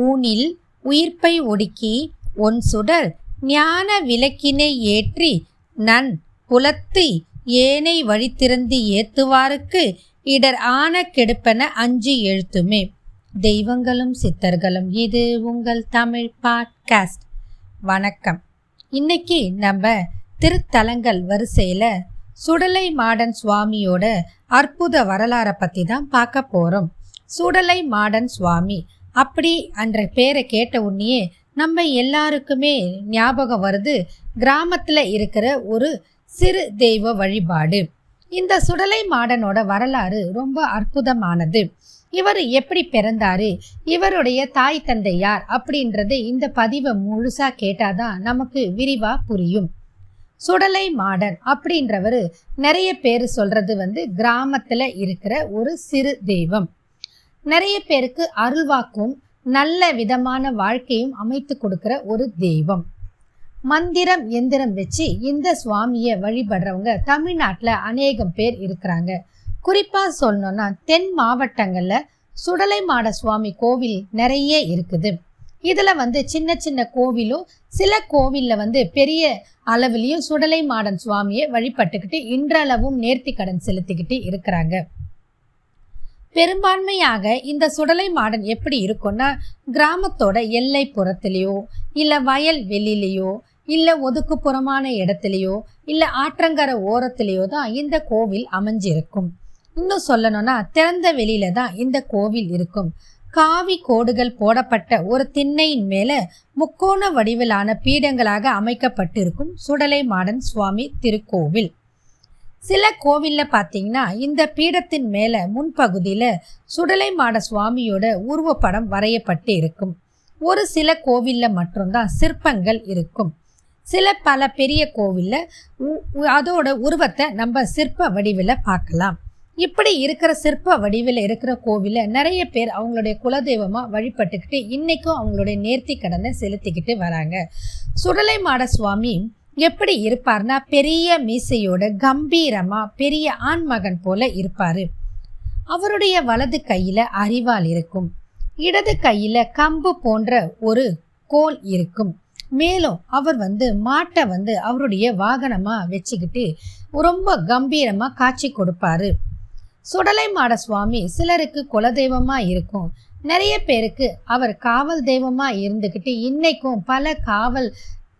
ஊனில் உயிர்ப்பை ஒடுக்கி ஒன் சுடர் ஞான விளக்கினை ஏற்றி நன் புலத்து ஏனை வழித்திறந்து ஏத்துவாருக்கு இடர் ஆன கெடுப்பன அஞ்சு எழுத்துமே. தெய்வங்களும் சித்தர்களும் இது உங்கள் தமிழ் பாட்காஸ்ட். வணக்கம். இன்னைக்கு நம்ம திருத்தலங்கள் வரிசையில் சுடலை மாடன் சுவாமியோட அற்புத வரலாறை பற்றி தான் பார்க்க போகிறோம் சுடலை மாடன் சுவாமி அப்படி என்ற பேரை கேட்ட உடனே நம்ம எல்லாருக்குமே ஞாபகம் வருது. கிராமத்தில் இருக்கிற ஒரு சிறு தெய்வ வழிபாடு. இந்த சுடலை மாடனோட வரலாறு ரொம்ப அற்புதமானது. இவர் எப்படி பிறந்தாரு? இவருடைய தாய் தந்தை யார்? அப்படின்றது இந்த பதிவை முழுசா கேட்டாதான் நமக்கு விரிவா புரியும். சுடலை மாடன் அப்படின்றவர் நிறைய பேர் சொல்றது வந்து கிராமத்துல இருக்கிற ஒரு சிறு தெய்வம். நிறைய பேருக்கு அருள்வாக்கும் நல்ல விதமான வாழ்க்கையும் அமைத்து கொடுக்கிற ஒரு தெய்வம். மந்திரம் எந்திரம் வச்சு இந்த சுவாமியை வழிபடுறவங்க தமிழ்நாட்டில் அநேகம் பேர் இருக்கிறாங்க. குறிப்பாக சொல்லணும்னா தென் மாவட்டங்களில் சுடலை மாட சுவாமி கோவில் நிறைய இருக்குது. இதில் வந்து சின்ன சின்ன கோவிலும் சில கோவிலில் வந்து பெரிய அளவுலேயும் சுடலை மாடன் சுவாமியை வழிபட்டுக்கிட்டு இன்றளவும் நேர்த்தி கடன் செலுத்திக்கிட்டு இருக்கிறாங்க. பெரும்பான்மையாக இந்த சுடலை மாடன் எப்படி இருக்கும்னா கிராமத்தோட எல்லை புறத்துலேயோ இல்லை வயல் வெளியிலையோ இல்லை ஒதுக்குப்புறமான இடத்துலையோ இல்லை ஆற்றங்கரை ஓரத்துலேயோ தான் இந்த கோவில் அமைஞ்சிருக்கும். இன்னும் சொல்லணும்னா திறந்த வெளியில தான் இந்த கோவில் இருக்கும். காவி கோடுகள் போடப்பட்ட ஒரு திண்ணையின் மேல முக்கோண வடிவிலான பீடங்களாக அமைக்கப்பட்டிருக்கும் சுடலை மாடன் சுவாமி திருக்கோவில். சில கோவில்ல பார்த்தீங்கன்னா இந்த பீடத்தின் மேலே முன்பகுதியில் சுடலை மாட சுவாமியோட உருவப்படம் வரையப்பட்டு இருக்கும். ஒரு சில கோவில்ல மட்டும்தான் சிற்பங்கள் இருக்கும். சில பல பெரிய கோவில்ல அதோட உருவத்தை நம்ம சிற்ப வடிவில் பார்க்கலாம். இப்படி இருக்கிற சிற்ப வடிவில் இருக்கிற கோவில நிறைய பேர் அவங்களுடைய குலதெய்வமாக வழிபட்டுக்கிட்டு இன்னைக்கும் அவங்களுடைய நேர்த்தி கடனை செலுத்திக்கிட்டு வராங்க. சுடலை மாட சுவாமி எப்படி இருப்பார்னா பெரிய மீசையோட கம்பீரமா பெரிய ஆண்மகன் போல இருப்பாரு. அவருடைய வலது கையில அறிவால் இருக்கும். இடது கையில கம்பு போன்ற ஒரு கோல் இருக்கும். மேலும் அவர் வந்து மாட்டை வந்து அவருடைய வாகனமா வச்சுக்கிட்டு ரொம்ப கம்பீரமா காட்சி கொடுப்பாரு. சுடலை மாட சுவாமி சிலருக்கு குலதெய்வமா இருக்கும். நிறைய பேருக்கு அவர் காவல் தெய்வமா இருந்துக்கிட்டு இன்னைக்கும் பல காவல்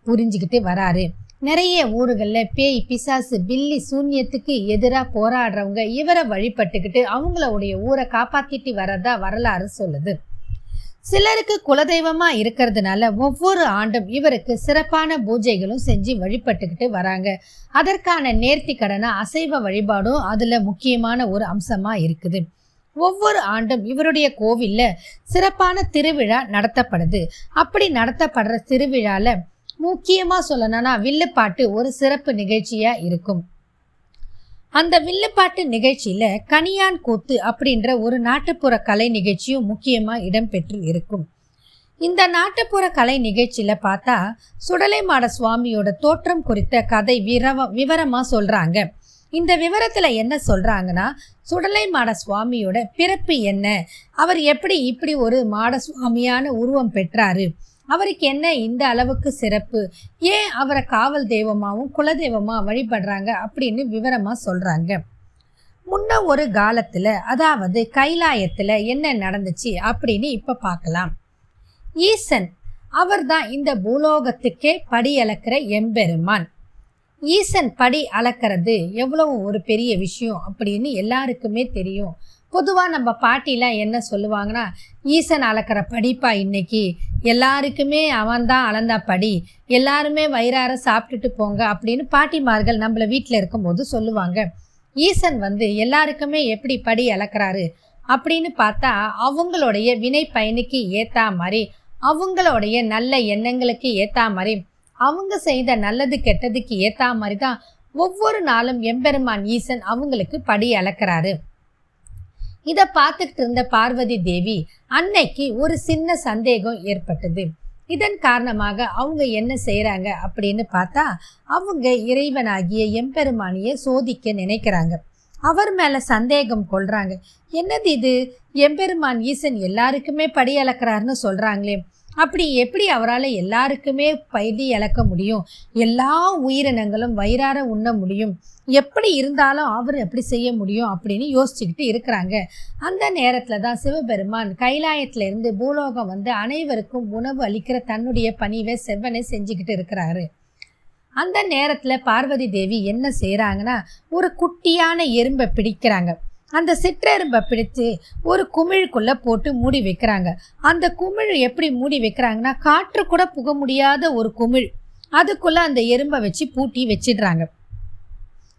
புரிஞ்சுக்கிட்டு வராரு. நிறைய ஊர்களில் பேய் பிசாசு பில்லி சூன்யத்துக்கு எதிராக போராடுறவங்க இவரை வழிபட்டுக்கிட்டு அவங்களுடைய ஊரை காப்பாத்திட்டு வரதா வரலாறு சொல்லுது. சிலருக்கு குலதெய்வமா இருக்கிறதுனால ஒவ்வொரு ஆண்டும் இவருக்கு சிறப்பான பூஜைகளும் செஞ்சு வழிபட்டுக்கிட்டு வராங்க. அதற்கான நேர்த்தி கடனை அசைவ வழிபாடும் அதுல முக்கியமான ஒரு அம்சமா இருக்குது. ஒவ்வொரு ஆண்டும் இவருடைய கோவில்ல சிறப்பான திருவிழா நடத்தப்படுது. அப்படி நடத்தப்படுற திருவிழால முக்கியமாக சொல்லணும்னா வில்லுப்பாட்டு ஒரு சிறப்பு நிகழ்ச்சியாக இருக்கும். அந்த வில்லுப்பாட்டு நிகழ்ச்சியில் கனியான் கூத்து அப்படின்ற ஒரு நாட்டுப்புற கலை நிகழ்ச்சியும் முக்கியமாக இடம்பெற்று இருக்கும். இந்த நாட்டுப்புற கலை நிகழ்ச்சியில் பார்த்தா சுடலை மாட சுவாமியோட தோற்றம் குறித்த கதை விரவ விவரமாக சொல்கிறாங்க இந்த விவரத்தில் என்ன சொல்கிறாங்கன்னா சுடலை மாட சுவாமியோட பிறப்பு என்ன? அவர் எப்படி இப்படி ஒரு மாட சுவாமியான உருவம் பெற்றாரு? அவருக்கு என்ன இந்த அளவுக்கு சிறப்பு? ஏன் அவரை காவல் தெய்வமாகவும் குலதெய்வமாக வழிபடுறாங்க அப்படின்னு விவரமாக சொல்கிறாங்க முன்ன ஒரு காலத்தில் அதாவது கைலாயத்தில் என்ன நடந்துச்சு அப்படின்னு இப்போ பார்க்கலாம் ஈசன் அவர் தான் இந்த பூலோகத்துக்கே படி அளக்கிற எம்பெருமான். ஈசன் படி அளக்கிறது எவ்வளவு ஒரு பெரிய விஷயம் அப்படின்னு எல்லாருக்குமே தெரியும். பொதுவாக நம்ம பாட்டிலாம் என்ன சொல்லுவாங்கன்னா ஈசன் அளக்கிற படிப்பா இன்னைக்கு? எல்லாருக்குமே அவன் தான் அளந்தா படி. எல்லாருமே வயிறார சாப்பிட்டுட்டு போங்க அப்படின்னு பாட்டிமார்கள் நம்மளை வீட்டில் இருக்கும்போது சொல்லுவாங்க. ஈசன் வந்து எல்லாருக்குமே எப்படி படி அளக்குறாரு? அப்படின்னு பார்த்தா அவங்களுடைய வினை பயனுக்கு ஏற்றா மாதிரி அவங்களுடைய நல்ல எண்ணங்களுக்கு ஏற்ற மாதிரி அவங்க செய்த நல்லது கெட்டதுக்கு ஏற்ற மாதிரி தான் ஒவ்வொரு நாளும் எம்பெருமான் ஈசன் அவங்களுக்கு படி அளக்கிறாரு. இதை பார்த்துக்கிட்டு இருந்த பார்வதி தேவி அன்னைக்கு ஒரு சின்ன சந்தேகம் ஏற்பட்டது. இதன் காரணமாக அவங்க என்ன செய்கிறாங்க அப்படின்னு பார்த்தா அவங்க இறைவனாகிய எம்பெருமானியை சோதிக்க நினைக்கிறாங்க. அவர் மேலே சந்தேகம் கொள்கிறாங்க என்னது இது? எம்பெருமான் ஈசன் எல்லாருக்குமே படி அளக்கிறாருன்னு சொல்கிறாங்களே அப்படி எப்படி அவரால் எல்லாருக்குமே பயிர் இழக்க முடியும்? எல்லா உயிரினங்களும் வயிறார உண்ண முடியும். எப்படி இருந்தாலும் அவர் எப்படி செய்ய முடியும் அப்படின்னு யோசிச்சுக்கிட்டு இருக்கிறாங்க. அந்த நேரத்தில் தான் சிவபெருமான் கைலாயத்திலேருந்து பூலோகம் வந்து அனைவருக்கும் உணவு அளிக்கிற தன்னுடைய பணிவை செவ்வனை செஞ்சுக்கிட்டு இருக்கிறாரு. அந்த நேரத்தில் பார்வதி தேவி என்ன செய்கிறாங்கன்னா ஒரு குட்டியான எறும்பை பிடிக்கிறாங்க. அந்த சிற்றெரும்பை பிடித்து ஒரு குமிழுக்குள்ளே போட்டு மூடி வைக்கிறாங்க. அந்த குமிழ் எப்படி மூடி வைக்கிறாங்கன்னா காற்று கூட புக முடியாத ஒரு குமிழ். அதுக்குள்ளே அந்த எறும்பை வச்சு பூட்டி வச்சிடுறாங்க.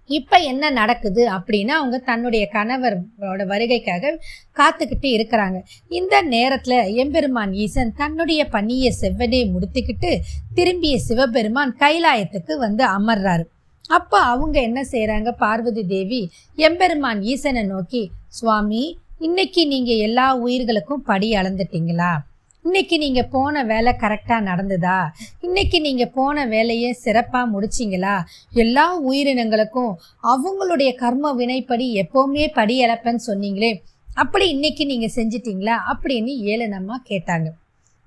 இப்போ என்ன நடக்குது அப்படின்னா அவங்க தன்னுடைய கணவரோட வருகைக்காக காத்துக்கிட்டு இருக்கிறாங்க. இந்த நேரத்தில் எம்பெருமான் ஈசன் தன்னுடைய பணியை செவ்வனே முடித்துக்கிட்டு திரும்பிய சிவபெருமான் கைலாயத்துக்கு வந்து அமர்றாரு. அப்போ அவங்க என்ன செய்கிறாங்க பார்வதி தேவி எம்பெருமான் ஈசனை நோக்கி சுவாமி இன்னைக்கு நீங்கள் எல்லா உயிர்களுக்கும் படி அளந்துட்டீங்களா? இன்னைக்கு நீங்கள் போன வேலை கரெக்டாக நடந்ததா? இன்னைக்கு நீங்கள் போன வேலையை சிறப்பாக முடிச்சிங்களா? எல்லா உயிரினங்களுக்கும் அவங்களுடைய கர்ம வினைப்படி எப்போவுமே படி இழப்பேன்னு சொன்னீங்களே அப்படி இன்னைக்கு நீங்கள் செஞ்சிட்டீங்களா? அப்படின்னு ஏளனமா கேட்டாங்க.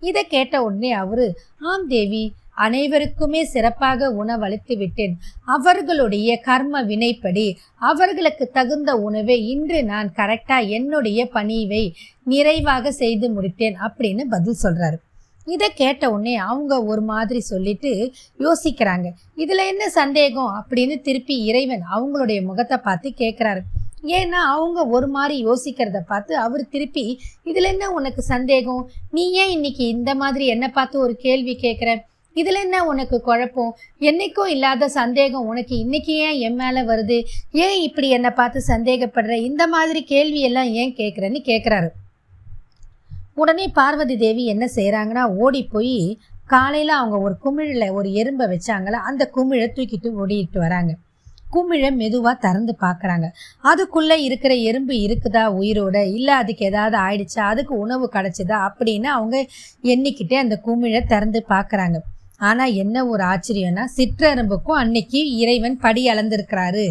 இதை கேட்ட உடனே அவரு ஆம் தேவி அனைவருக்குமே சிறப்பாக உணவளித்து விட்டேன். அவர்களுடைய கர்ம வினைப்படி அவர்களுக்கு தகுந்த உணவை இன்று நான் கரெக்டாக என்னுடைய பணிவை நிறைவாக செய்து முடித்தேன் அப்படின்னு பதில் சொல்கிறாரு இதை கேட்ட உடனே அவங்க ஒரு மாதிரி சொல்லிட்டு யோசிக்கிறாங்க. இதில் என்ன சந்தேகம் அப்படின்னு திருப்பி இறைவன் அவங்களுடைய முகத்தை பார்த்து கேட்குறாரு ஏன்னா அவங்க ஒரு மாதிரி யோசிக்கிறத பார்த்து அவர் திருப்பி இதில் என்ன உனக்கு சந்தேகம்? நீ ஏன் இன்னைக்கு இந்த மாதிரி என்னை பார்த்து ஒரு கேள்வி கேட்குற இதில் என்ன உனக்கு குழப்பம்? என்னைக்கும் இல்லாத சந்தேகம் உனக்கு இன்னைக்கு ஏன் என் மேலே வருது? ஏன் இப்படி என்னை பார்த்து சந்தேகப்படுற? இந்த மாதிரி கேள்வியெல்லாம் ஏன் கேட்குறேன்னு கேட்குறாரு உடனே பார்வதி தேவி என்ன செய்கிறாங்கன்னா ஓடி போய் காலையில் அவங்க ஒரு குமிழில் ஒரு எறும்பை வச்சாங்களா அந்த குமிழை தூக்கிட்டு ஓடிட்டு வராங்க. குமிழை மெதுவாக திறந்து பார்க்குறாங்க அதுக்குள்ளே இருக்கிற எறும்பு இருக்குதா உயிரோட? இல்லை அதுக்கு ஏதாவது ஆயிடுச்சா? அதுக்கு உணவு கிடச்சிதா? அப்படின்னு அவங்க எண்ணிக்கிட்டே அந்த குமிழை திறந்து பார்க்குறாங்க ஆனால் என்ன ஒரு ஆச்சரியம்னா சிற்றரும்புக்கும் அன்னைக்கு இறைவன் படி அளந்திருக்கிறாரு.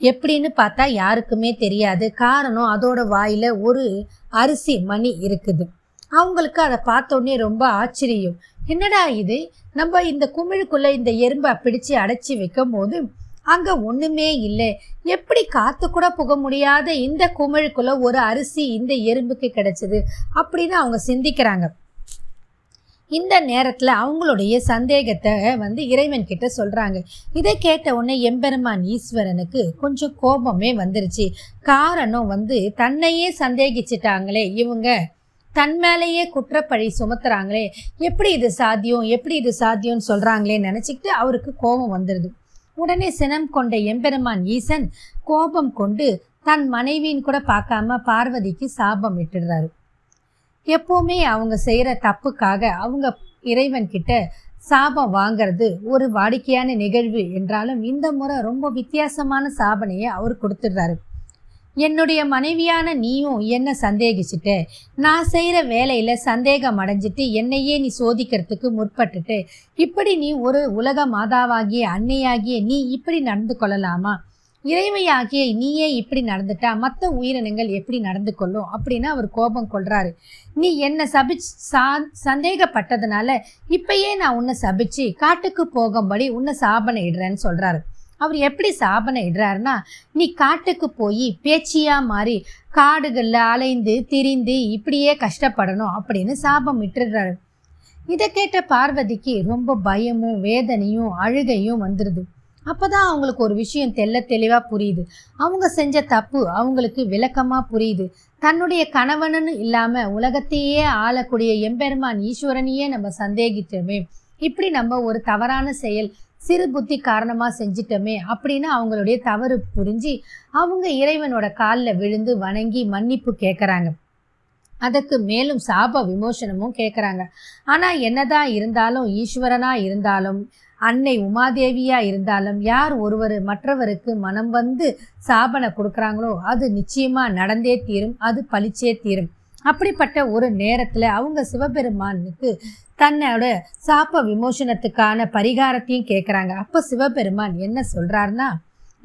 எப்படின்னு பார்த்தா யாருக்குமே தெரியாது. காரணம் அதோட வாயில் ஒரு அரிசி மணி இருக்குது. அவங்களுக்கு அதை பார்த்தோன்னே ரொம்ப ஆச்சரியம். என்னடா இது? நம்ம இந்த குமிழுக்குள்ளே இந்த எறும்பை பிடிச்சு அடைச்சி வைக்கும் போது அங்கே ஒன்றுமே இல்லை. எப்படி காற்று கூட புக முடியாத இந்த குமிழுக்குள்ள ஒரு அரிசி இந்த எறும்புக்கு கிடைச்சது அப்படின்னு அவங்க சிந்திக்கிறாங்க. இந்த நேரத்தில் அவங்களுடைய சந்தேகத்தை வந்து இறைவன் கிட்ட சொல்கிறாங்க இதை கேட்ட உடனே எம்பெருமான் ஈஸ்வரனுக்கு கொஞ்சம் கோபமே வந்துருச்சு. காரணம் வந்து தன்னையே சந்தேகிச்சிட்டாங்களே இவங்க. தன் மேலேயே குற்றப்பழி சுமத்துறாங்களே. எப்படி இது சாத்தியம்? எப்படி இது சாத்தியம்னு சொல்கிறாங்களே நினச்சிக்கிட்டு அவருக்கு கோபம் வந்துடுது உடனே சினம் கொண்ட எம்பெருமான் ஈசன் கோபம் கொண்டு தன் மனைவின்னு கூட பார்க்காம பார்வதிக்கு சாபம் விட்டுடுறாரு எப்போவுமே அவங்க செய்கிற தப்புக்காக அவங்க இறைவன் கிட்ட சாபம் வாங்கிறது ஒரு வாடிக்கையான நிகழ்வு என்றாலும் இந்த முறை ரொம்ப வித்தியாசமான சாபனையை அவர் கொடுத்துடுறாரு. என்னுடைய மனைவியான நீயும் என்ன சந்தேகிச்சுட்ட? நான் செய்கிற வேலையில் சந்தேகம் அடைஞ்சிட்டு என்னையே நீ சோதிக்கிறதுக்கு முற்பட்டுட்டு இப்படி நீ ஒரு உலக மாதாவாகிய அன்னையாகிய நீ இப்படி நடந்து கொள்ளலாமா? இறைவையாகிய நீயே இப்படி நடந்துட்டா மற்ற உயிரினங்கள் எப்படி நடந்து கொள்ளும் அப்படின்னு அவர் கோபம் கொள்றாரு. நீ என்னை சபி சா சந்தேகப்பட்டதுனால இப்பயே நான் உன்னை சபிச்சு காட்டுக்கு போகும்படி உன்னை சாபனை இடுறேன்னு சொல்றாரு. அவர் எப்படி சாபனை இடுறாருன்னா நீ காட்டுக்கு போய் பேச்சியா மாறி காடுகளில் அலைந்து திரிந்து இப்படியே கஷ்டப்படணும் அப்படின்னு சாபம் விட்டுடுறாரு இதை கேட்ட பார்வதிக்கு ரொம்ப பயமும் வேதனையும் அழுகையும் வந்துடுது அப்போதான் அவங்களுக்கு ஒரு விஷயம் தெல்ல தெளிவாக புரியுது. அவங்க செஞ்ச தப்பு அவங்களுக்கு விளக்கமாக புரியுது. தன்னுடைய கணவனுன்னு இல்லாமல் உலகத்தையே ஆளக்கூடிய எம்பெருமான் ஈஸ்வரனையே நம்ம சந்தேகிட்டோமே இப்படி நம்ம ஒரு தவறான செயல் சிறு புத்தி காரணமாக செஞ்சிட்டோமே அப்படின்னு அவங்களுடைய தவறு புரிஞ்சு அவங்க இறைவனோட காலில் விழுந்து வணங்கி மன்னிப்பு கேட்குறாங்க அதற்கு மேலும் சாப விமோசனமும் கேட்குறாங்க ஆனால் என்னதான் இருந்தாலும் ஈஸ்வரனாக இருந்தாலும் அன்னை உமாதேவியா இருந்தாலும் யார் ஒருவர் மற்றவருக்கு மனம் வந்து சாபனை கொடுக்குறாங்களோ அது நிச்சயமா நடந்தே தீரும் அது பளிச்சே தீரும். அப்படிப்பட்ட ஒரு நேரத்தில் அவங்க சிவபெருமானுக்கு தன்னோட சாப்ப விமோசனத்துக்கான பரிகாரத்தையும் கேட்குறாங்க அப்போ சிவபெருமான் என்ன சொல்கிறாருன்னா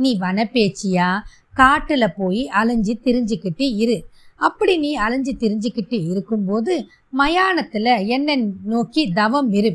நீ வனப்பேச்சியா? காட்டில் போய் அலைஞ்சு திரிஞ்சுக்கிட்டு இரு. அப்படி நீ அலைஞ்சு திரிஞ்சுக்கிட்டு இருக்கும்போது மயானத்தில் என்னை நோக்கி தவம் இரு.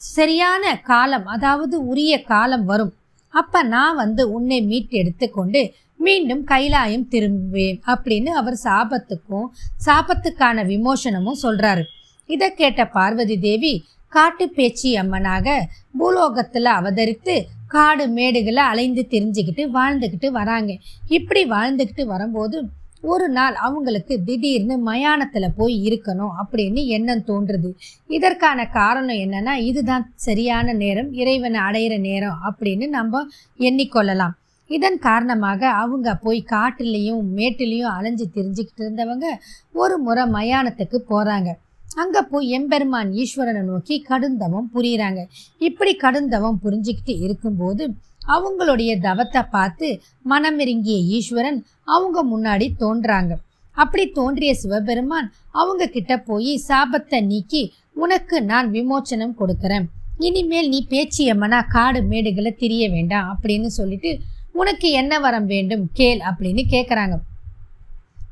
சரியான காலம் அதாவது உரிய காலம் வரும். அப்ப நான் வந்து உன்னை மீட்டு எடுத்துக்கொண்டு மீண்டும் கைலாயம் திரும்புவேன் அப்படின்னு அவர் சாபத்துக்கும் சாபத்துக்கான விமோசனமும் சொல்றாரு. இதை கேட்ட பார்வதி தேவி காட்டு பேச்சி அம்மனாக பூலோகத்துல அவதரித்து காடு மேடுகளை அலைந்து தெரிஞ்சுக்கிட்டு வாழ்ந்துக்கிட்டு வராங்க. இப்படி வாழ்ந்துக்கிட்டு வரும்போது ஒரு நாள் அவங்களுக்கு திடீர்னு மயானத்தில் போய் இருக்கணும் அப்படின்னு எண்ணம் தோன்றுது. இதற்கான காரணம் என்னன்னா இதுதான் சரியான நேரம் இறைவனை அடையிற நேரம் அப்படின்னு நம்ம எண்ணிக்கொள்ளலாம். இதன் காரணமாக அவங்க போய் காட்டுலேயும் மேட்டுலேயும் அலைஞ்சு தெரிஞ்சுக்கிட்டு இருந்தவங்க ஒரு முறை மயானத்துக்கு போகிறாங்க அங்கே போய் எம்பெருமான் ஈஸ்வரனை நோக்கி கடுந்தவம் புரியுறாங்க. இப்படி கடுந்தவம் புரிஞ்சுக்கிட்டு இருக்கும்போது அவங்களுடைய தவத்தை பார்த்து மனமிருங்கிய ஈஸ்வரன் அவங்க முன்னாடி தோன்றாங்க. அப்படி தோன்றிய சிவபெருமான் அவங்க கிட்ட போய் சாபத்தை நீக்கி உனக்கு நான் விமோச்சனம் கொடுக்கறேன். இனிமேல் நீ பேச்சியம்மனா காடு மேடுகளை திரிய வேண்டாம் அப்படின்னு சொல்லிட்டு உனக்கு என்ன வரம் வேண்டும்? கேள் அப்படின்னு கேட்குறாங்க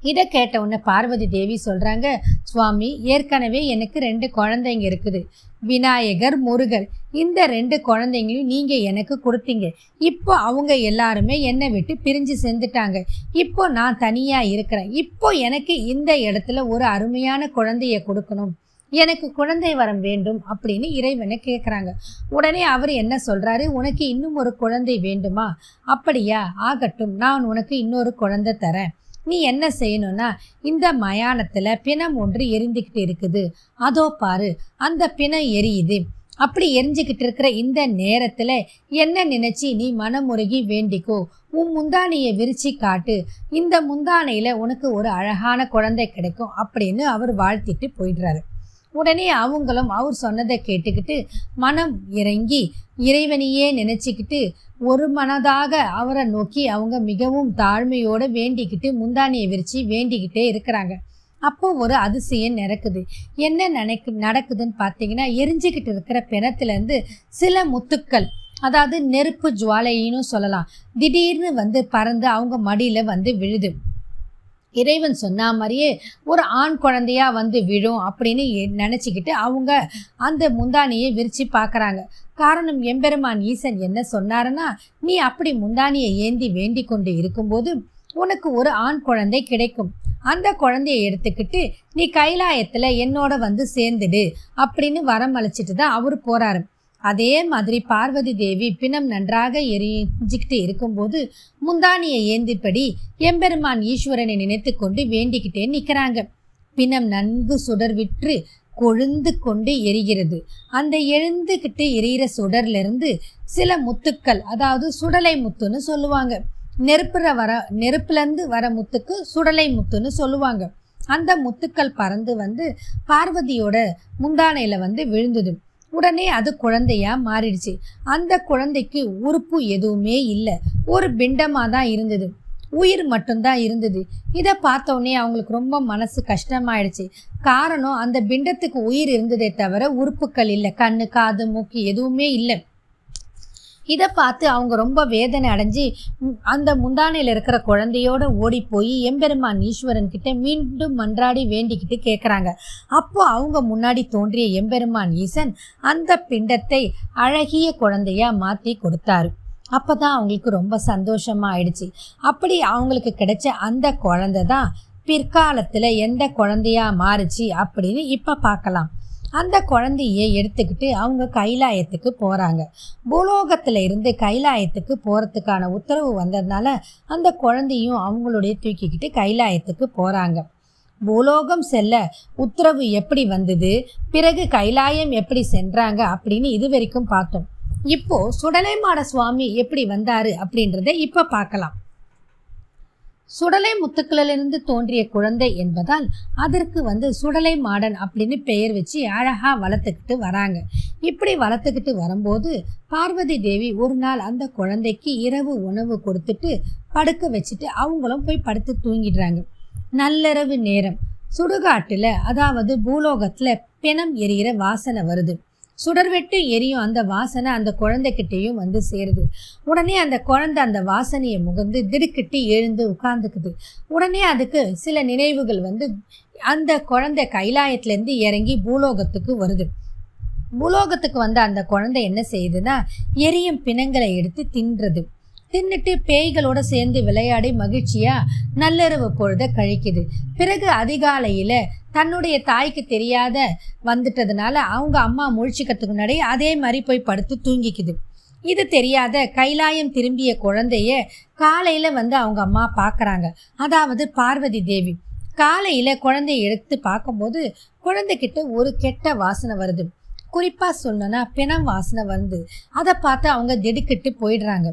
இதை கேட்ட உடனே பார்வதி தேவி சொல்கிறாங்க சுவாமி ஏற்கனவே எனக்கு ரெண்டு குழந்தைங்க இருக்குது. விநாயகர் முருகர். இந்த ரெண்டு குழந்தைங்களையும் நீங்கள் எனக்கு கொடுத்தீங்க. இப்போ அவங்க எல்லாருமே என்னை விட்டு பிரிஞ்சு செஞ்சுட்டாங்க இப்போ நான் தனியாக இருக்கிறேன். இப்போ எனக்கு இந்த இடத்துல ஒரு அருமையான குழந்தைய கொடுக்கணும். எனக்கு குழந்தை வரம் வேண்டும் அப்படின்னு இறைவனை கேட்குறாங்க உடனே அவர் என்ன சொல்கிறாரு உனக்கு இன்னும் ஒரு குழந்தை வேண்டுமா? அப்படியா ஆகட்டும். நான் உனக்கு இன்னொரு குழந்தை தரேன். நீ என்ன செய்யணும்னா இந்த மயானத்தில் பிணம் ஒன்று எரிந்துக்கிட்டு இருக்குது. அதோ பாரு அந்த பிணம் எரியுது. அப்படி எரிஞ்சுக்கிட்டு இருக்கிற இந்த நேரத்தில் என்ன நினச்சி நீ மனமுருகி வேண்டிக்கோ? உன் முந்தானையை விரிச்சு காட்டு. இந்த முந்தானையில் உனக்கு ஒரு அழகான குழந்தை கிடைக்கும் அப்படின்னு அவர் வாழ்த்திட்டு போயிடுறாரு. உடனே அவங்களும் அவர் சொன்னதை கேட்டுக்கிட்டு மனம் இறங்கி இறைவனையே நினச்சிக்கிட்டு ஒரு மனதாக அவரை நோக்கி அவங்க மிகவும் தாழ்மையோடு வேண்டிக்கிட்டு முந்தானியை விரித்து வேண்டிக்கிட்டே இருக்கிறாங்க. அப்போ ஒரு அதிசயம் நடக்குது. என்ன நினைக்கு நடக்குதுன்னு பார்த்தீங்கன்னா எரிஞ்சுக்கிட்டு இருக்கிற பிணத்துலேருந்து சில முத்துக்கள் அதாவது நெருப்பு ஜுவாலையின்னு சொல்லலாம் திடீர்னு வந்து பறந்து அவங்க மடியில் வந்து விழுது. இறைவன் சொன்ன மாதிரியே ஒரு ஆண் குழந்தையாக வந்து விழும் அப்படின்னு எ- அவங்க அந்த முந்தானியை விரித்து பார்க்குறாங்க காரணம் எம்பெருமான் ஈசன் என்ன சொன்னாருன்னா நீ அப்படி முந்தானியை ஏந்தி வேண்டி கொண்டு இருக்கும்போது உனக்கு ஒரு ஆண் குழந்தை கிடைக்கும். அந்த குழந்தையை எடுத்துக்கிட்டு நீ கைலாயத்தில் என்னோட வந்து சேர்ந்துடு அப்படின்னு வரமளிச்சிட்டு தான் அவர் போகிறாரு அதே மாதிரி பார்வதி தேவி பிணம் நன்றாக எரிஞ்சுக்கிட்டு இருக்கும்போது முந்தானியை ஏந்திப்படி எம்பெருமான் ஈஸ்வரனை நினைத்து கொண்டு வேண்டிக்கிட்டே நிற்கிறாங்க பிணம் நன்கு சுடர் விற்று கொழுந்து கொண்டு எரிகிறது. அந்த எழுந்துக்கிட்டு எரிகிற சுடர்லேருந்து சில முத்துக்கள் அதாவது சுடலை முத்துன்னு சொல்லுவாங்க. நெருப்புற வர நெருப்புலேருந்து வர முத்துக்கு சுடலை முத்துன்னு சொல்லுவாங்க. அந்த முத்துக்கள் பறந்து வந்து பார்வதியோட முந்தானையில் வந்து விழுந்தது. உடனே அது குழந்தையா மாறிடுச்சு. அந்த குழந்தைக்கு உறுப்பு எதுவுமே இல்லை. ஒரு பிண்டமாக தான் இருந்தது. உயிர் மட்டும்தான் இருந்தது. இதை பார்த்தோன்னே அவங்களுக்கு ரொம்ப மனசு கஷ்டமாயிடுச்சு. காரணம் அந்த பிண்டத்துக்கு உயிர் இருந்ததே தவிர உறுப்புகள் இல்லை. கண்ணு காது மூக்கு எதுவுமே இல்லை. இதை பார்த்து அவங்க ரொம்ப வேதனை அடைஞ்சு அந்த முந்தானையில் இருக்கிற குழந்தையோட ஓடி போய் எம்பெருமான் ஈஸ்வரன் கிட்ட மீண்டும் மன்றாடி வேண்டிக்கிட்டு கேட்குறாங்க அப்போ அவங்க முன்னாடி தோன்றிய எம்பெருமான் ஈசன் அந்த பிண்டத்தை அழகிய குழந்தையா மாற்றி கொடுத்தாரு. அப்போ தான் அவங்களுக்கு ரொம்ப சந்தோஷமா ஆயிடுச்சு. அப்படி அவங்களுக்கு கிடைச்ச அந்த குழந்தை தான் பிற்காலத்தில் எந்த குழந்தையா மாறுச்சு அப்படின்னு இப்போ பார்க்கலாம். அந்த குழந்தையை எடுத்துக்கிட்டு அவங்க கைலாயத்துக்கு போகிறாங்க பூலோகத்தில் இருந்து கைலாயத்துக்கு போகிறதுக்கான உத்தரவு வந்ததுனால அந்த குழந்தையும் அவங்களுடைய தூக்கிக்கிட்டு கைலாயத்துக்கு போகிறாங்க பூலோகம் செல்ல உத்தரவு எப்படி வந்தது? பிறகு கைலாயம் எப்படி சென்றாங்க அப்படின்னு இது வரைக்கும் பார்த்தோம். இப்போ சுடலைமாட சுவாமி எப்படி வந்தாரு அப்படின்றத இப்போ பார்க்கலாம். சுடலை முத்துக்களிலிருந்து தோன்றிய குழந்தை என்பதால் அதற்கு வந்து சுடலை மாடன் அப்படின்னு பெயர் வச்சு அழகா வளர்த்துக்கிட்டு வராங்க. இப்படி வளர்த்துக்கிட்டு வரும்போது பார்வதி தேவி ஒரு நாள் அந்த குழந்தைக்கு இரவு உணவு கொடுத்துட்டு படுக்க வச்சுட்டு அவங்களும் போய் படுத்து தூங்கிடுறாங்க. நள்ளிரவு நேரம். சுடுகாட்டில் அதாவது பூலோகத்தில் பிணம் எரியிற வாசனை வருது. சுடர்விட்டு எரியும் அந்த வாசனை அந்த குழந்தைகிட்டேயும் வந்து சேருது. உடனே அந்த குழந்தை அந்த வாசனையை முகந்து திடுக்கிட்டு எழுந்து உட்கார்ந்துக்குது. உடனே அதுக்கு சில நினைவுகள் வந்து அந்த குழந்தை கைலாயத்திலேருந்து இறங்கி பூலோகத்துக்கு வருது. பூலோகத்துக்கு வந்த அந்த குழந்தை என்ன செய்யுதுன்னா எரியும் பிணங்களை எடுத்து தின்றது. தின்னுட்டு பேய்களோட சேர்ந்து விளையாடி மகிழ்ச்சியா நள்ளிரவு பொழுத கழிக்குது. பிறகு அதிகாலையில தன்னுடைய தாய்க்கு தெரியாத வந்துட்டதுனால அவங்க அம்மா முழிச்சிக்கிறதுக்கு முன்னாடி அதே மாதிரி போய் படுத்து தூங்கிக்குது. இது தெரியாத கைலாயம் திரும்பிய குழந்தைய காலையில் வந்து அவங்க அம்மா பார்க்குறாங்க அதாவது பார்வதி தேவி. காலையில் குழந்தைய எடுத்து பார்க்கும்போது குழந்தைகிட்ட ஒரு கெட்ட வாசனை வருது. குறிப்பாக சொல்லணும்னா பிணம் வாசனை வருது. அதை பார்த்து அவங்க திடுக்கிட்டு போயிடுறாங்க.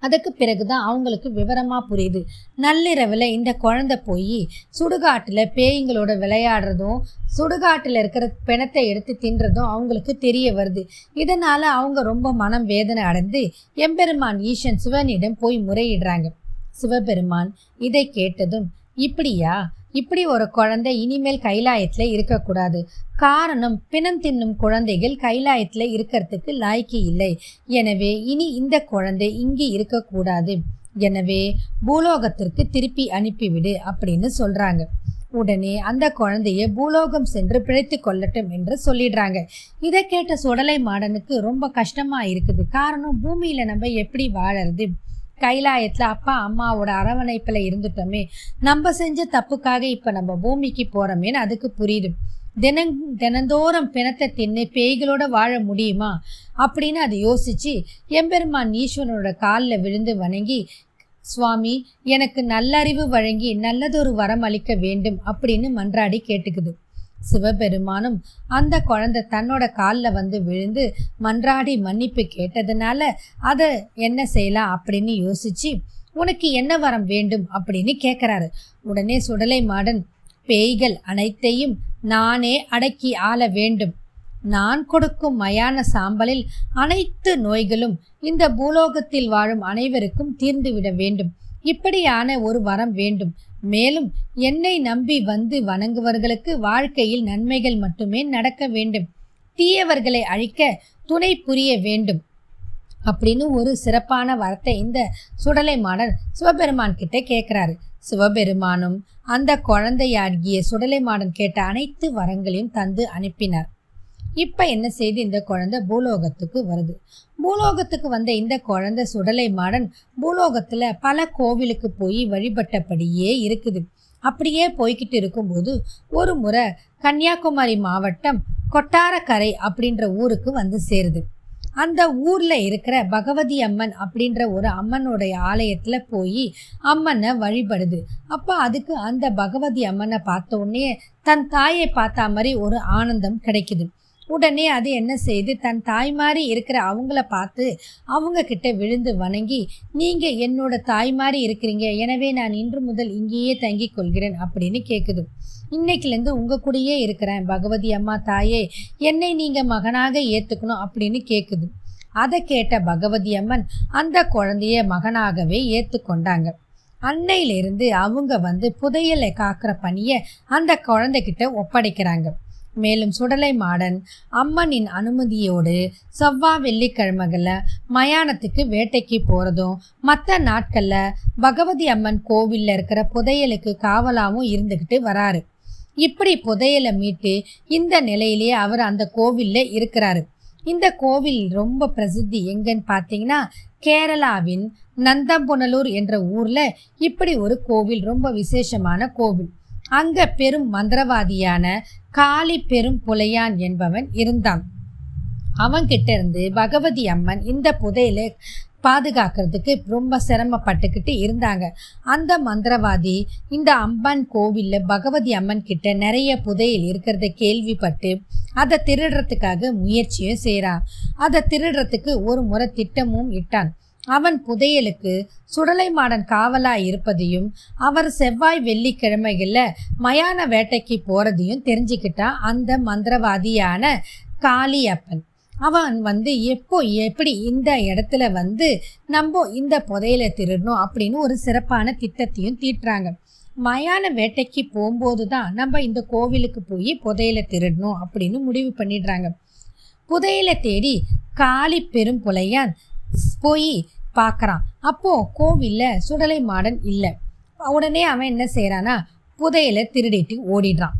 அதுக்கு பிறகுதான் அவங்களுக்கு விவரமாக புரியுது. நள்ளிரவில் இந்த குழந்தை போய் சுடுகாட்டில் பேய்ங்களோட விளையாடுறதும் சுடுகாட்டில் இருக்கிற பிணத்தை எடுத்து தின்றதும் அவங்களுக்கு தெரிய வருது. இதனால் அவங்க ரொம்ப மனம் வேதனை அடைந்து எம்பெருமான் ஈசன் சிவனிடம் போய் முறையிடுறாங்க. சிவபெருமான் இதை கேட்டதும் இப்படியா? இப்படி ஒரு குழந்தை இனிமேல் கைலாயத்தில் இருக்கக்கூடாது. காரணம் பிணம் தின்னும் குழந்தைகள் கைலாயத்தில் இருக்கிறதுக்கு லாய்க்கு இல்லை. எனவே இனி இந்த குழந்தை இங்கே இருக்கக்கூடாது. எனவே பூலோகத்திற்கு திருப்பி அனுப்பிவிடு அப்படின்னு சொல்கிறாங்க உடனே அந்த குழந்தைய பூலோகம் சென்று பிழைத்து கொள்ளட்டும் என்று சொல்லிடுறாங்க. இதை கேட்ட சுடலை மாடனுக்கு ரொம்ப கஷ்டமாக இருக்குது. காரணம் பூமியில் நம்ம எப்படி வாழறது? கைலாயத்தில் அப்பா அம்மாவோட அரவணைப்பில் இருந்துட்டோமே நம்ம செஞ்ச தப்புக்காக இப்போ நம்ம பூமிக்கு போகிறோமேனு அதுக்கு புரியுது. தினம் தினந்தோறும் பிணத்தை தின்னு பேய்களோட வாழ முடியுமா? அப்படின்னு அது யோசிச்சு எம்பெருமான் ஈஸ்வரனோட காலில் விழுந்து வணங்கி சுவாமி எனக்கு நல்லறிவு வழங்கி நல்லதொரு வரம் அளிக்க வேண்டும் அப்படின்னு மன்றாடி கேட்டுக்குது. சிவபெருமானும் அந்த குழந்தை தன்னோட காலில் வந்து விழுந்து மன்றாடி மன்னிப்பு கேட்டதுனால அதை என்ன செய்யலாம் அப்படின்னு யோசிச்சு உனக்கு என்ன வரம் வேண்டும்? அப்படின்னு கேட்குறாரு உடனே சுடலை மாடன் பேய்கள் அனைத்தையும் நானே அடக்கி ஆள வேண்டும். நான் கொடுக்கும் மயான சாம்பலில் அனைத்து நோய்களும் இந்த பூலோகத்தில் வாழும் அனைவருக்கும் தீர்ந்துவிட வேண்டும். இப்படியான ஒரு வரம் வேண்டும். மேலும் என்னை நம்பி வந்து வணங்குவர்களுக்கு வாழ்க்கையில் நன்மைகள் மட்டுமே நடக்க வேண்டும். தீயவர்களை அழிக்க துணை புரிய வேண்டும். அப்படின்னு ஒரு சிறப்பான வரத்தை இந்த சுடலை மாடன் சிவபெருமான் கிட்ட கேட்குறாரு. சிவபெருமானும் அந்த குழந்தையாகிய சுடலை மாடன் கேட்ட அனைத்து வரங்களையும் தந்து அனுப்பினார். இப்போ என்ன செய்து இந்த குழந்தை பூலோகத்துக்கு வருது. பூலோகத்துக்கு வந்த இந்த குழந்தை சுடலை மாடன் பூலோகத்தில் பல கோவிலுக்கு போய் வழிபட்டபடியே இருக்குது. அப்படியே போய்கிட்டு இருக்கும்போது ஒரு முறை கன்னியாகுமரி மாவட்டம் கொட்டாரக்கரை அப்படின்ற ஊருக்கு வந்து சேருது. அந்த ஊரில் இருக்கிற பகவதி அம்மன் அப்படின்ற ஒரு அம்மனுடைய ஆலயத்தில் போய் அம்மனை வழிபடுது. அப்போ அதுக்கு அந்த பகவதி அம்மனை பார்த்த உடனே தன் தாயை பார்த்தா மாதிரி ஒரு ஆனந்தம் கிடைக்குது. உடனே அது என்ன செய்து தன் தாய் மாதிரி இருக்கிற அவங்கள பார்த்து அவங்க கிட்ட விழுந்து வணங்கி நீங்க என்னோட தாய் மாதிரி இருக்கிறீங்க. எனவே நான் இன்று முதல் இங்கேயே தங்கிக் கொள்கிறேன் அப்படின்னு கேட்குது இன்னைக்குலேருந்து உங்க கூடயே இருக்கிறேன். பகவதி அம்மா தாயே என்னை நீங்க மகனாக ஏத்துக்கணும் அப்படின்னு கேட்குது அதை கேட்ட பகவதி அம்மன் அந்த குழந்தைய மகனாகவே ஏற்றுக்கொண்டாங்க அன்னையிலிருந்து அவங்க வந்து புதையலை காக்கிற பணியை அந்த குழந்தைகிட்ட ஒப்படைக்கிறாங்க. மேலும் சுடலை மாடன் அம்மனின் அனுமதியோடு செவ்வாய் வெள்ளிக்கிழமைகளில் மயானத்துக்கு வேட்டைக்கு போகிறதும் மற்ற நாட்களில் பகவதி அம்மன் கோவிலில் இருக்கிற புதையலுக்கு காவலாகவும் இருந்துக்கிட்டு வராரு. இப்படி புதையலை மீட்டு இந்த நிலையிலேயே அவர் அந்த கோவிலில் இருக்கிறாரு. இந்த கோவில் ரொம்ப பிரசித்தி எங்கன்னு பார்த்தீங்கன்னா கேரளாவின் நந்தம்புனலூர் என்ற ஊரில் இப்படி ஒரு கோவில் ரொம்ப விசேஷமான கோவில். அங்க பெரும் மந்திரவாதியான காளி பெரும் புலையான் என்பவன் இருந்தான். அவன்கிட்ட இருந்து பகவதி அம்மன் இந்த புதையலை பாதுகாக்கிறதுக்கு ரொம்ப சிரமப்பட்டுக்கிட்டு இருந்தாங்க. அந்த மந்திரவாதி இந்த அம்மன் கோவிலில் பகவதி அம்மன் கிட்ட நிறைய புதையல் இருக்கிறத கேள்விப்பட்டு அதை திருடுறதுக்காக முயற்சியும் செய்கிறான் அதை திருடுறதுக்கு ஒரு முறை திட்டமும் இட்டான். அவன் புதையலுக்கு சுடலை மாடன் காவலா இருப்பதையும் அவர் செவ்வாய் வெள்ளிக்கிழமைகளில் மயான வேட்டைக்கு போறதையும் தெரிஞ்சுக்கிட்டான் அந்த மந்திரவாதியான காளியப்பன். அவன் வந்து எப்போ எப்படி இந்த இடத்துல வந்து நம்ம இந்த புதையில திருடணும் அப்படின்னு ஒரு சிறப்பான திட்டத்தையும் தீட்டுறாங்க. மயான வேட்டைக்கு போகும்போது தான் நம்ம இந்த கோவிலுக்கு போய் புதையில திருடணும் அப்படின்னு முடிவு பண்ணிடுறாங்க. புதையலை தேடி காளி பெரும் புலையான் போய் பார்க்குறான். அப்போது கோவில்ல சுடலை மாடன் இல்லை. உடனே அவன் என்ன செய்கிறான்னா புதையலை திருடிட்டு ஓடிடுறான்.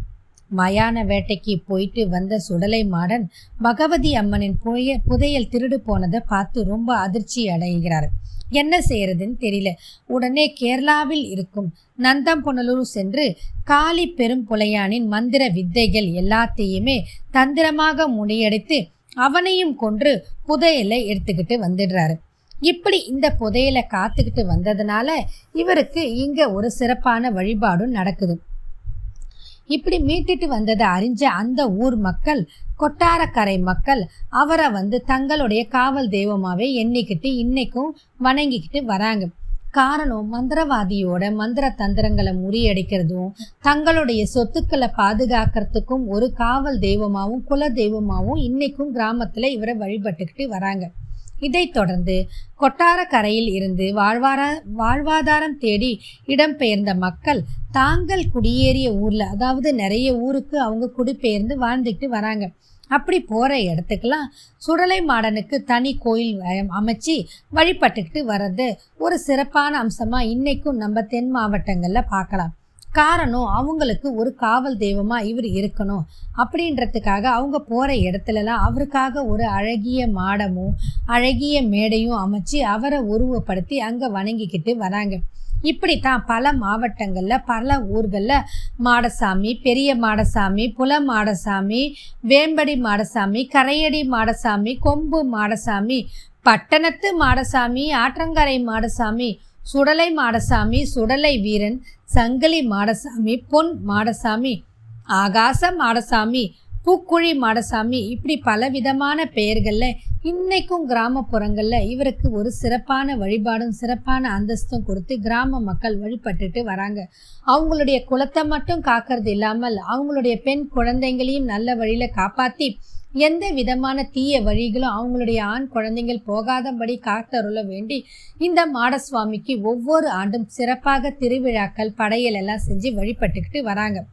மயான வேட்டைக்கு போயிட்டு வந்த சுடலை மாடன் பகவதி அம்மனின் புய புதையல் திருடு போனதை பார்த்து ரொம்ப அதிர்ச்சி அடைகிறார். என்ன செய்யறதுன்னு தெரியல. உடனே கேரளாவில் இருக்கும் நந்தம்புணலூர் சென்று காளி பெரும் புலையானின் மந்திர வித்தைகள் எல்லாத்தையுமே தந்திரமாக முனையடித்து அவனையும் கொன்று புதையலை எடுத்துக்கிட்டு வந்துடுறாரு. இப்படி இந்த புதையலை காத்துக்கிட்டு வந்ததுனால இவருக்கு இங்க ஒரு சிறப்பான வழிபாடும் நடக்குது. இப்படி மீட்டுட்டு வந்ததை அறிஞ்ச அந்த ஊர் மக்கள் கொட்டாரக்கரை மக்கள் அவரை வந்து தங்களுடைய காவல் தெய்வமாகவே எண்ணிக்கிட்டு இன்னைக்கும் வணங்கிக்கிட்டு வராங்க. காரணம் மந்திரவாதியோட மந்திர தந்திரங்களை முறியடிக்கிறதும் தங்களுடைய சொத்துக்களை பாதுகாக்கிறதுக்கும் ஒரு காவல் தெய்வமாகவும் குல தெய்வமாகவும் இன்னைக்கும் கிராமத்தில் இவரை வழிபட்டுக்கிட்டு வராங்க. இதைத் தொடர்ந்து கொட்டாரக்கரையில் இருந்து வாழ்வார வாழ்வாதாரம் தேடி இடம்பெயர்ந்த மக்கள் தாங்கள் குடியேறிய ஊரில் அதாவது நிறைய ஊருக்கு அவங்க குடிபெயர்ந்து வாழ்ந்துக்கிட்டு வராங்க. அப்படி போகிற இடத்துக்கெல்லாம் சுடலை மாடனுக்கு தனி கோயில் அமைச்சு வழிபட்டுக்கிட்டு வர்றது ஒரு சிறப்பான அம்சமாக இன்றைக்கும் நம்ம தென் மாவட்டங்களில் பார்க்கலாம். காரணம் அவங்களுக்கு ஒரு காவல் தெய்வமாக இவர் இருக்கணும். அப்படின்றதுக்காக அவங்க போகிற இடத்துலலாம் அவருக்காக ஒரு அழகிய மாடமும் அழகிய மேடையும் அமைச்சு அவரை உருவப்படுத்தி அங்கே வணங்கிக்கிட்டு வராங்க. இப்படித்தான் பல மாவட்டங்களில் பல ஊர்களில் மாடசாமி பெரிய மாடசாமி புல மாடசாமி வேம்படி மாடசாமி கரையடி மாடசாமி கொம்பு மாடசாமி பட்டணத்து மாடசாமி ஆற்றங்கரை மாடசாமி சுடலை மாடசாமி சுடலை வீரன் சங்கிலி மாடசாமி பொன் மாடசாமி ஆகாச மாடசாமி பூக்குழி மாடசாமி இப்படி பலவிதமான பெயர்களில் இன்னைக்கும் கிராமப்புறங்களில் இவருக்கு ஒரு சிறப்பான வழிபாடும் சிறப்பான அந்தஸ்தும் கொடுத்து கிராம மக்கள் வழிபட்டுட்டு வராங்க. அவங்களுடைய குலத்தை மட்டும் காக்கிறது இல்லாமல் அவங்களுடைய பெண் குழந்தைங்களையும் நல்ல வழியில் காப்பாற்றி எந்த விதமான தீய வழிகளும் அவங்களுடைய ஆண் குழந்தைகள் போகாதபடி காத்தருள வேண்டி இந்த மாடசுவாமிக்கு ஒவ்வொரு ஆண்டும் சிறப்பாக திருவிழாக்கள் படையல் எல்லாம் செஞ்சு வழிபட்டுக்கிட்டு வராங்க.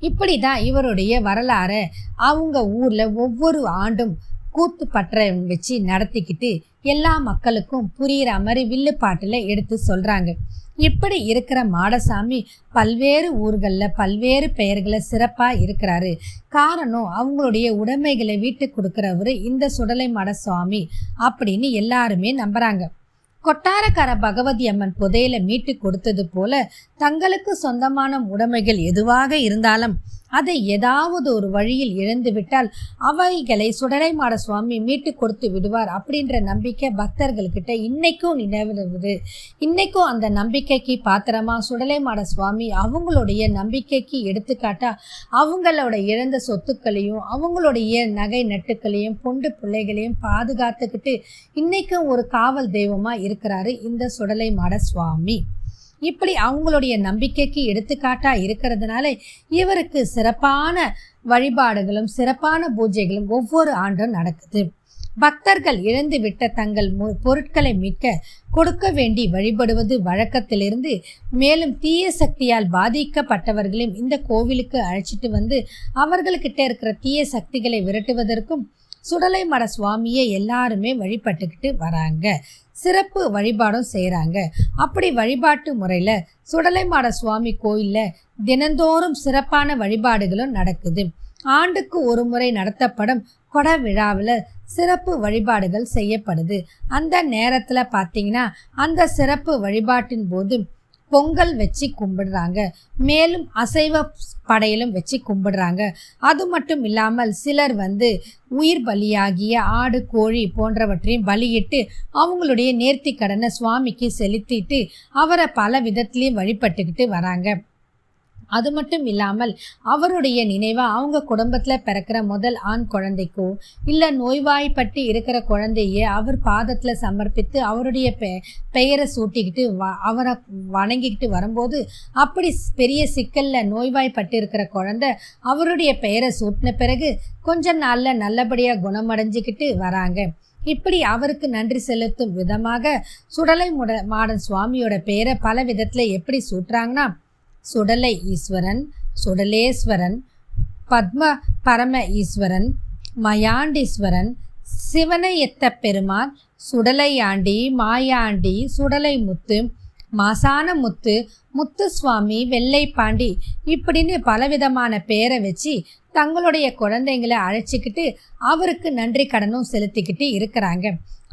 இப்படிதான் இவருடைய வரலாறை. அவங்க ஊர்ல ஒவ்வொரு ஆண்டும் கூத்து பற்ற வச்சு நடத்திக்கிட்டு எல்லா மக்களுக்கும் புரியிற மாதிரி வில்லுப்பாட்டுல எடுத்து சொல்றாங்க. இப்படி இருக்கிற மாடசாமி பல்வேறு ஊர்களில் பல்வேறு பெயர்களை சிறப்பாக இருக்கிறாரு. காரணம் அவங்களுடைய உடைமைகளை வீட்டுக்கு கொடுக்குறவர் இந்த சுடலை மாடசாமி அப்படின்னு எல்லாருமே நம்புறாங்க. கொட்டாரக்கார பகவதி அம்மன் புதையில மீட்டு கொடுத்தது போல தங்களுக்கு சொந்தமான உடைமைகள் எதுவாக இருந்தாலும் அதை ஏதாவது ஒரு வழியில் இழந்துவிட்டால் அவைகளை சுடலைமாட சுவாமி மீட்டு கொடுத்து விடுவார் அப்படின்ற நம்பிக்கை பக்தர்கள்கிட்ட இன்னைக்கும் நினைவுறுது இன்னைக்கும் அந்த நம்பிக்கைக்கு பாத்திரமா? சுடலைமாட சுவாமி அவங்களுடைய நம்பிக்கைக்கு எடுத்துக்காட்டா? அவங்களோட இழந்த சொத்துக்களையும் அவங்களுடைய நகை நட்டுக்களையும் பொண்டு பிள்ளைகளையும் பாதுகாத்துக்கிட்டு இன்னைக்கும் ஒரு காவல் தெய்வமா இருக்கிறாரு இந்த சுடலைமாட சுவாமி. இப்படி அவங்களுடைய நம்பிக்கைக்கு எடுத்துக்காட்டா இருக்கிறதுனால இவருக்கு சிறப்பான வழிபாடுகளும் சிறப்பான பூஜைகளும் ஒவ்வொரு ஆண்டும் நடக்குது. பக்தர்கள் இழந்து விட்ட தங்கள் மு- பொருட்களை மீட்க கொடுக்க வேண்டி வழிபடுவது வழக்கத்திலிருந்து மேலும் தீய சக்தியால் பாதிக்கப்பட்டவர்களையும் இந்த கோவிலுக்கு அழைச்சிட்டு வந்து அவர்களுக்கிட்ட இருக்கிற தீய சக்திகளை விரட்டுவதற்கும் சுடலை மட சுவாமியை எல்லாருமே வழிபட்டுக்கிட்டு வராங்க. சிறப்பு வழிபாடும் செய்கிறாங்க அப்படி வழிபாட்டு முறையில் சுடலைமாட சுவாமி கோயிலில் தினந்தோறும் சிறப்பான வழிபாடுகளும் நடக்குது. ஆண்டுக்கு ஒரு முறை நடத்தப்படும் கொட விழாவில் சிறப்பு வழிபாடுகள் செய்யப்படுது. அந்த நேரத்தில் பார்த்தீங்கன்னா அந்த சிறப்பு வழிபாட்டின் போது பொங்கல் வச்சு கும்பிடுறாங்க. மேலும் அசைவ படையலும் வச்சு கும்பிடுறாங்க. அது மட்டும் இல்லாமல் சிலர் வந்து உயிர் பலியாகிய ஆடு கோழி போன்றவற்றையும் பலியிட்டு அவங்களுடைய நேர்த்தி கடனை சுவாமிக்கு செலுத்திட்டு அவரை பல விதத்திலையும் வழிபட்டுக்கிட்டு வராங்க. அது மட்டும் இல்லாமல் அவருடைய நினைவா அவங்க குடும்பத்தில் பிறக்கிற முதல் ஆண் குழந்தைக்கோ இல்லை நோய்வாய்ப்பட்டு இருக்கிற குழந்தைய அவர் பாதத்தில் சமர்ப்பித்து அவருடைய பெ பெயரை சூட்டிக்கிட்டு வ அவரை வணங்கிக்கிட்டு வரும்போது அப்படி பெரிய சிக்கலில் நோய்வாய்ப்பட்டு இருக்கிற குழந்தை அவருடைய பெயரை சூட்டின பிறகு கொஞ்ச நாளில் நல்லபடியாக குணமடைஞ்சிக்கிட்டு வராங்க. இப்படி அவருக்கு நன்றி செலுத்தும் விதமாக சுடலை முட மாடன் சுவாமியோட பெயரை பல விதத்தில் எப்படி சூட்டுறாங்கன்னா சுடலை ஈஸ்வரன் சுடலேஸ்வரன் பத்ம பரம ஈஸ்வரன் மயாண்டீஸ்வரன் சிவனையத்த பெருமான் சுடலையாண்டி மாயாண்டி சுடலை முத்து மாசான முத்து முத்துசுவாமி வெள்ளைப்பாண்டி இப்படின்னு பலவிதமான பேரை வச்சு தங்களுடைய குழந்தைங்களை அழைச்சிக்கிட்டு அவருக்கு நன்றி கடனும் செலுத்திக்கிட்டு இருக்கிறாங்க.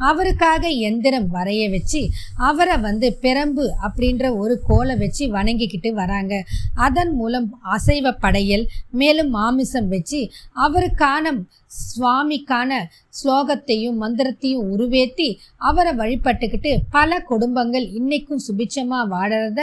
அவருக்காக எந்திரம் வரைய வச்சு அவரை வந்து பிரம்பு அப்படின்ற ஒரு கோலை வச்சு வணங்கிக்கிட்டு வராங்க. அதன் மூலம் அசைவ படையல் மேலும் மாமிசம் வச்சு அவருக்கான சுவாமிக்கான ஸ்லோகத்தையும் மந்திரத்தையும் உருவேத்தி அவரை வழிபட்டுக்கிட்டு பல குடும்பங்கள் இன்னைக்கும் சுபிட்சமாக வாழறத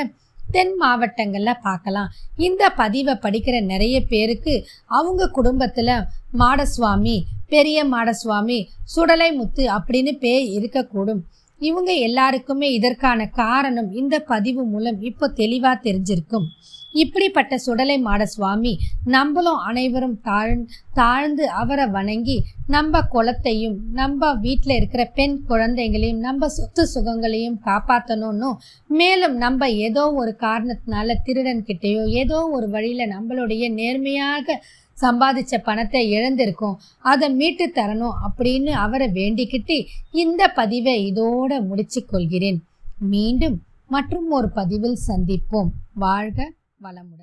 தென் மாவட்டங்களில் பார்க்கலாம். இந்த பதிவை படிக்கிற நிறைய பேருக்கு அவங்க குடும்பத்தில் மாடசுவாமி பெரிய மாடசுவாமி சுடலை முத்து அப்படின்னு பேர் இருக்கக்கூடும். இவங்க எல்லாருக்குமே இதற்கான காரணம் இந்த பதிவு மூலம் இப்போ தெளிவாக தெரிஞ்சிருக்கும். இப்படிப்பட்ட சுடலை மாட சுவாமி நம்மளும் அனைவரும் தாழ் தாழ்ந்து அவரை வணங்கி நம்ம குலத்தையும் நம்ம வீட்டில் இருக்கிற பெண் குழந்தைங்களையும் நம்ம சொத்து சுகங்களையும் காப்பாற்றணும்னு மேலும் நம்ம ஏதோ ஒரு காரணத்தினால திருடன்கிட்டேயோ ஏதோ ஒரு வழியில் நம்மளுடைய நேர்மையாக சம்பாதிச்ச பணத்தை இழந்திருக்கும். அதை மீட்டு தரணும் அப்படின்னு அவரை வேண்டிக்கிட்டு இந்த பதிவை இதோட முடிச்சு கொள்கிறேன். மீண்டும் மற்றும் ஒரு பதிவில் சந்திப்போம். வாழ்க வளமுடன்.